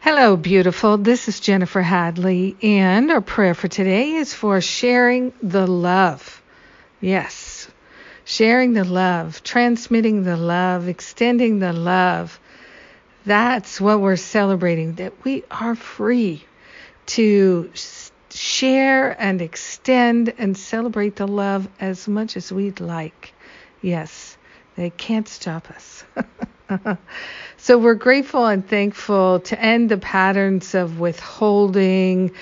Hello, beautiful. This is Jennifer Hadley, and our prayer for today is for sharing the love. Yes, sharing the love, transmitting the love, extending the love. That's what we're celebrating, that we are free to share and extend and celebrate the love as much as we'd like. Yes, they can't stop us. so we're grateful and thankful to end the patterns of withholding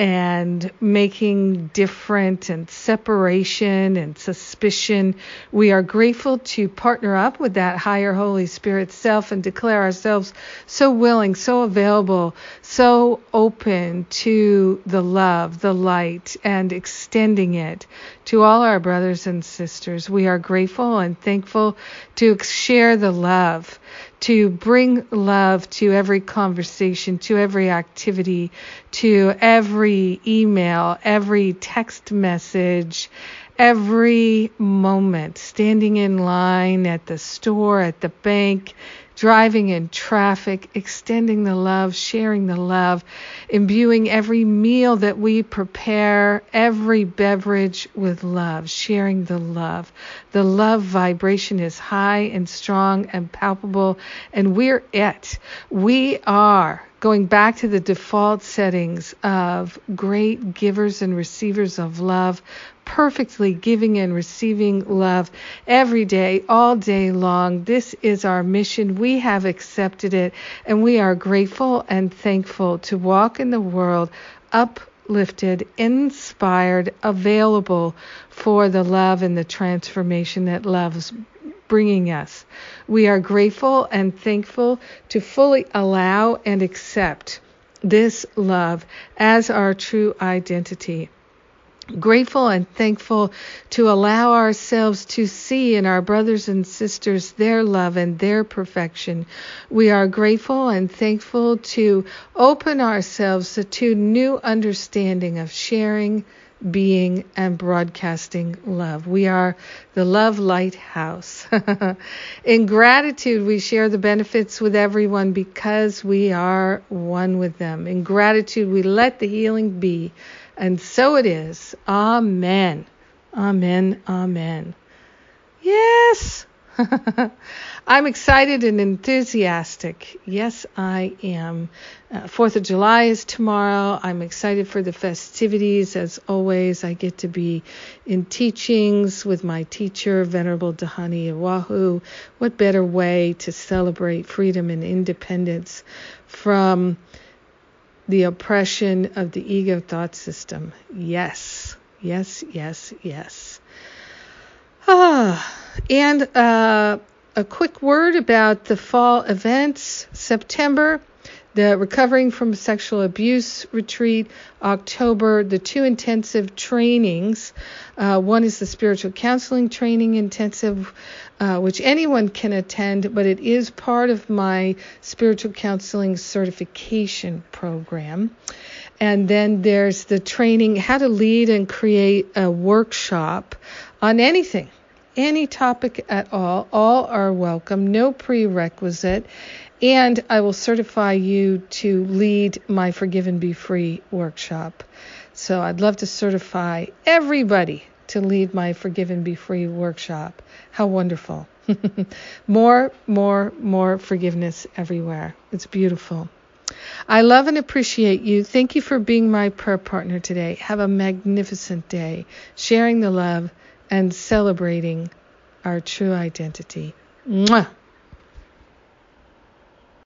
and making different and separation and suspicion. We are grateful to partner up with that higher Holy Spirit self and declare ourselves so willing, so available, so open to the love, the light, and extending it to all our brothers and sisters. We are grateful and thankful to share the love to bring love to every conversation, to every activity, to every email, every text message, every moment, standing in line at the store, at the bank, driving in traffic, extending the love, sharing the love, imbuing every meal that we prepare, every beverage with love, sharing the love. The love vibration is high and strong and palpable, and we're it. We are going back to the default settings of great givers and receivers of love, perfectly giving and receiving love every day, all day long. This is our mission. We have accepted it, and we are grateful and thankful to walk in the world uplifted, inspired, available for the love and the transformation that love's bringing us. We are grateful and thankful to fully allow and accept this love as our true identity grateful and thankful to allow ourselves to see in our brothers and sisters their love and their perfection. We are grateful and thankful to open ourselves to new understanding of sharing being and broadcasting love. We are the Love Lighthouse. In gratitude, we share the benefits with everyone because we are one with them. In gratitude, we let the healing be. And so it is. Amen. Amen. Amen. Yes. I'm excited and enthusiastic. Yes, I am. Uh, Fourth of July is tomorrow. I'm excited for the festivities. As always, I get to be in teachings with my teacher, Venerable Dhyani Ywahoo. What better way to celebrate freedom and independence from the oppression of the ego thought system? Yes, yes, yes, yes. Ah, and uh, a quick word about the fall events September, the Recovering from Sexual Abuse Retreat, October, the two intensive trainings. Uh, one is the Spiritual Counseling Training Intensive, uh, which anyone can attend, but it is part of my Spiritual Counseling Certification Program. And then there's the training, how to lead and create a workshop on anything any topic at all. All are welcome, no prerequisite. And I will certify you to lead my Forgive and Be Free workshop. So I'd love to certify everybody to lead my Forgive and Be Free workshop. How wonderful. more, more, more forgiveness everywhere. It's beautiful. I love and appreciate you. Thank you for being my prayer partner today. Have a magnificent day, sharing the love and celebrating our true identity. Mwah!